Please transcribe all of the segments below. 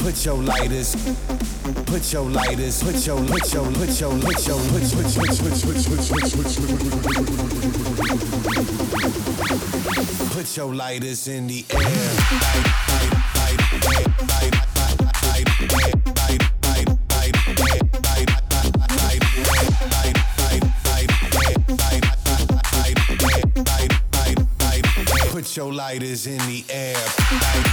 put your lighters, put your lighters, put your, put your, put your, put your, put your, put your, put your, put your, put your put your put your lighters in the air. Put your lighters in the air.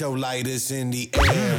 your lighters in the air.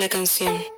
Thank you.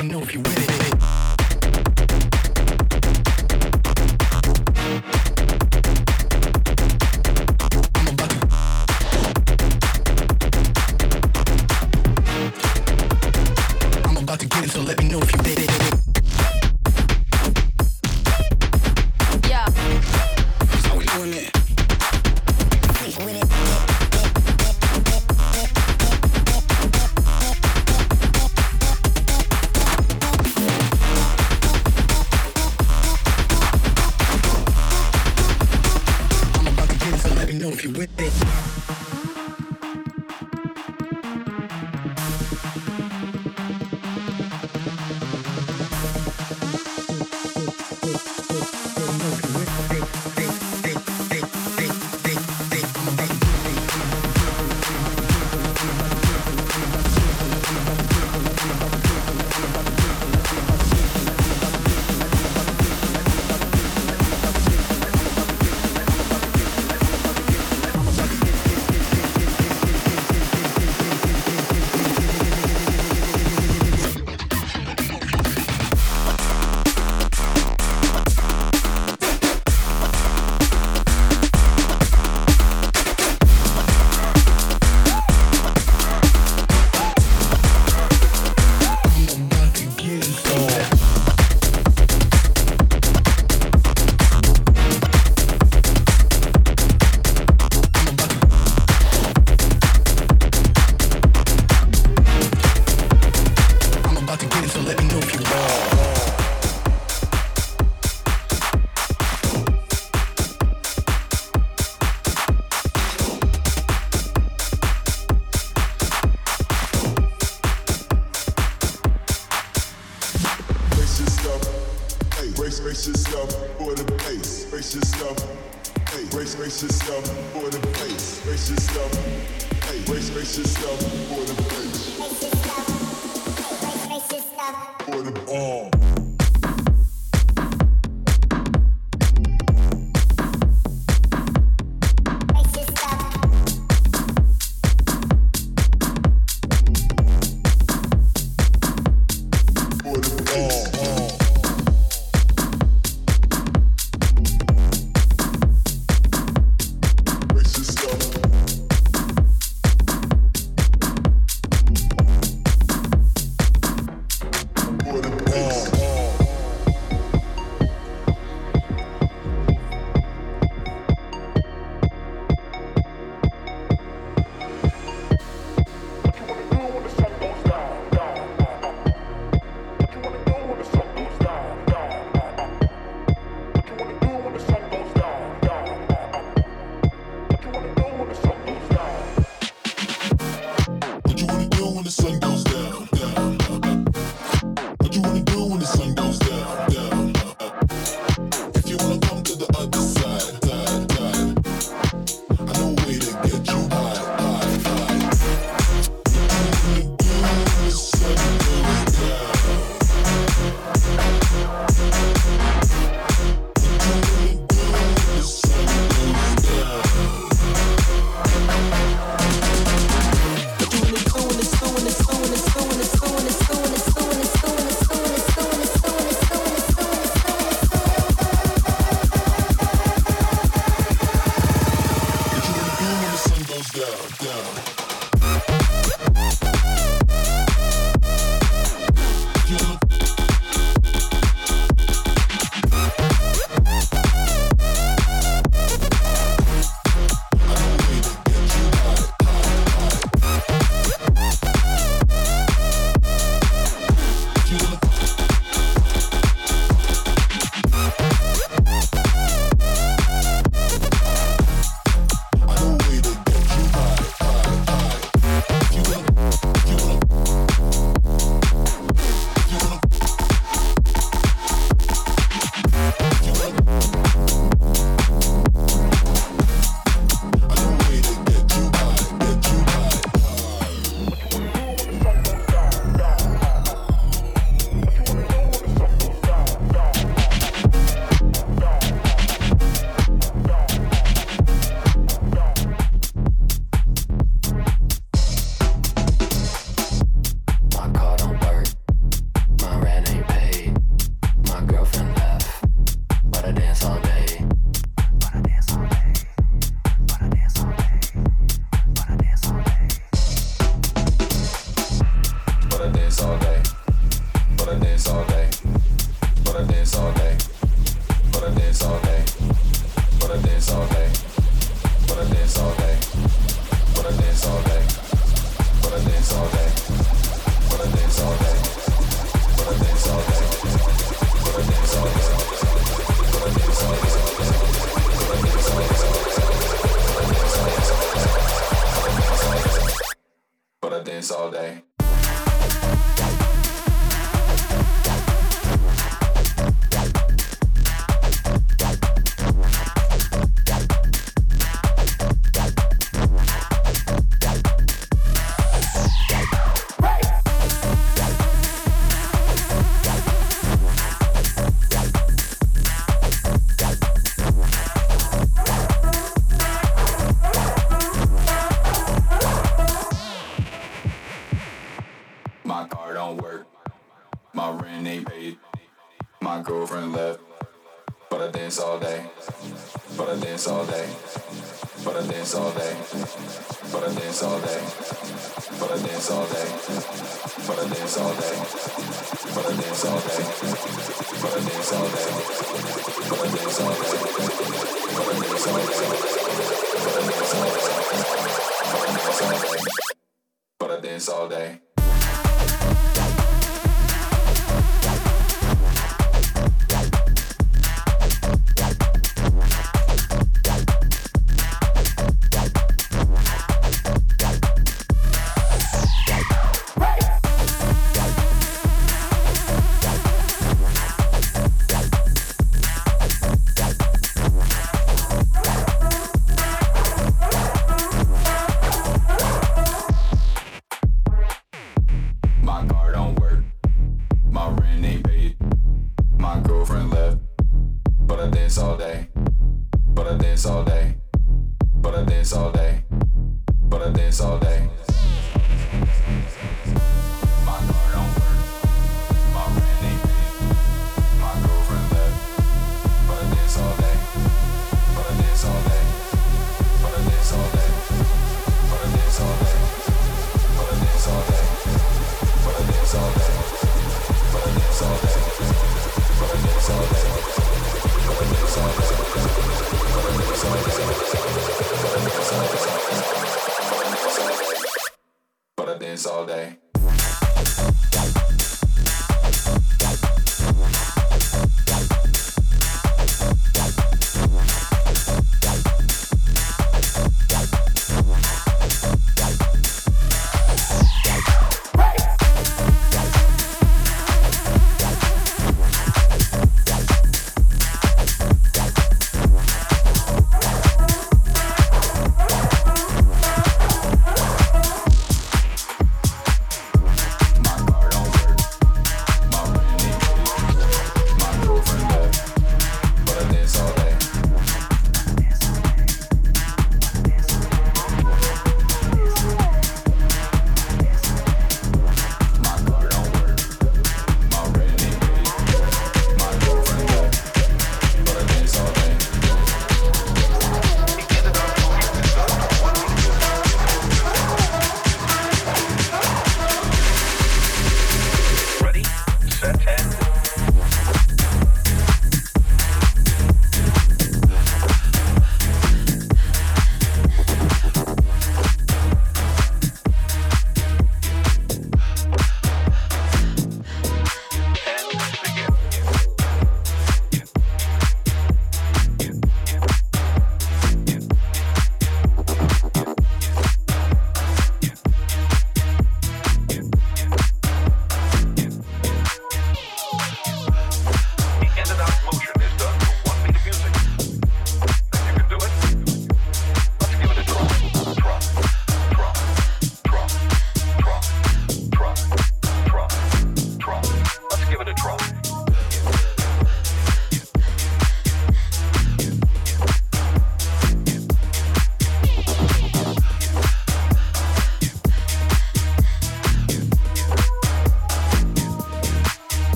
I know if you win. stuff for the place. Brace yourself. Hey, brace, brace yourself for the place. Brace yourself. Brace, brace yourself for the all.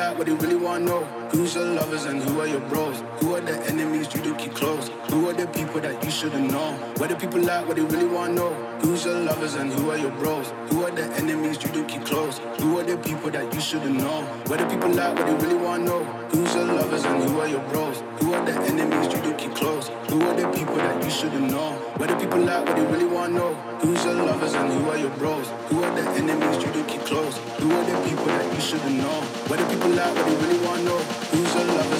What they really wanna know? Who's your lovers and who are your bros? Who are the enemies you do keep close? Who are the people that you shouldn't know? Where the people at? What they really wanna know? Who's your lovers and who are your bros? Who are the enemies you do keep close? Who are the people that you shouldn't know? Where the people at? What they really wanna know? Who's your lovers and who are your bros? Who are the enemies you do keep close? Who are the people that you shouldn't know? Where the people at? What they really wanna know? Who's your lovers and who are your bros? Who are the enemies you do keep close? Who are the people that you shouldn't know? Where the people at? What they really wanna know? Who's your lovers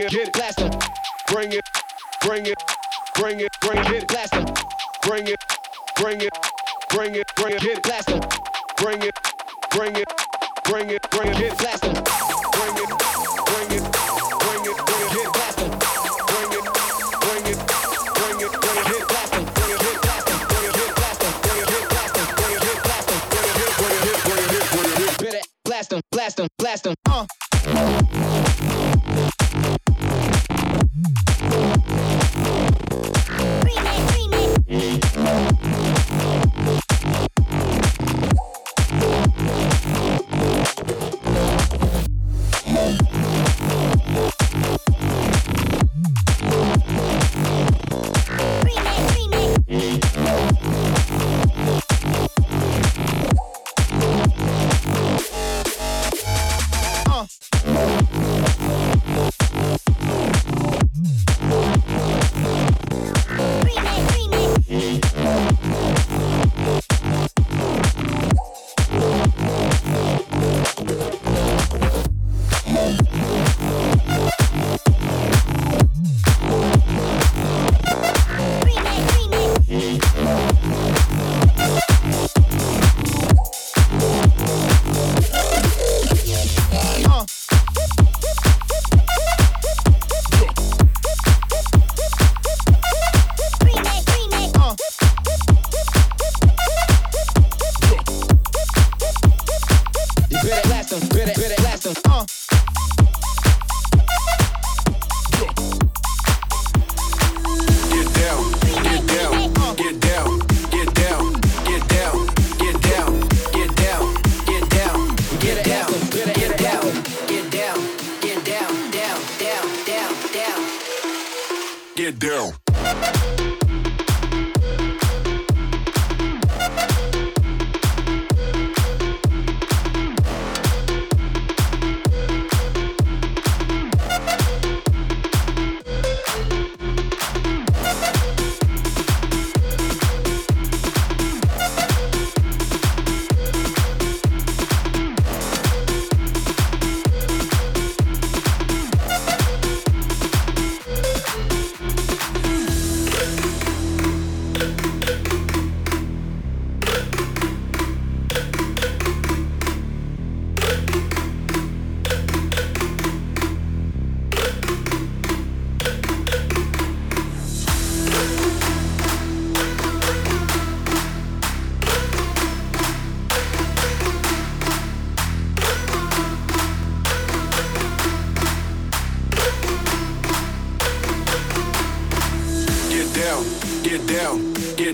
get it. Blast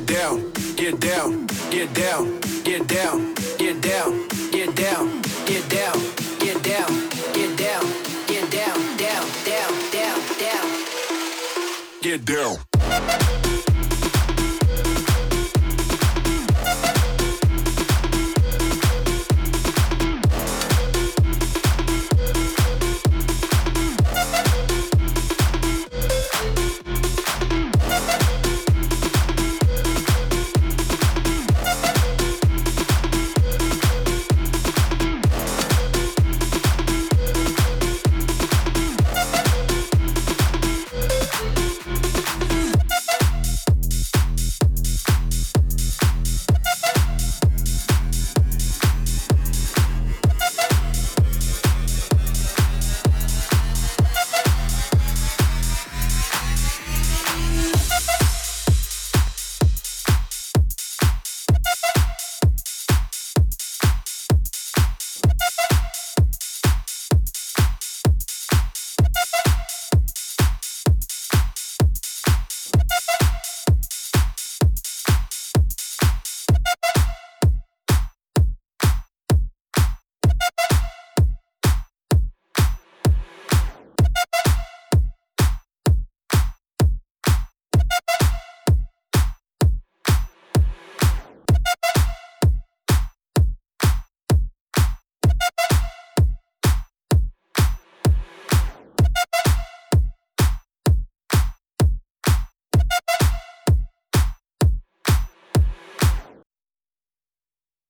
Get down, get down, get down, get down, get down, get down, get down, get down, get down, get down, down, down, down, down. Get down.